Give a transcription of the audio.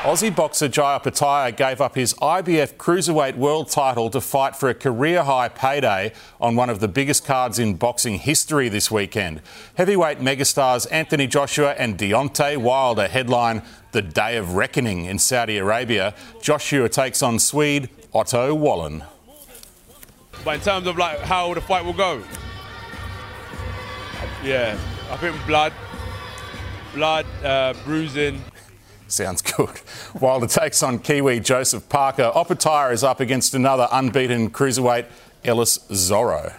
Aussie boxer Jai Opetaia gave up his IBF Cruiserweight World title to fight for a career high payday on one of the biggest cards in boxing history this weekend. Heavyweight megastars Anthony Joshua and Deontay Wilder headline the Day of Reckoning in Saudi Arabia. Joshua takes on Swede Otto Wallin. But in terms of like how the fight will go, yeah, I think blood, blood, uh, bruising, Sounds good. Wilder takes on Kiwi Joseph Parker, Opetaia is up against another unbeaten cruiserweight, Ellis Zorro.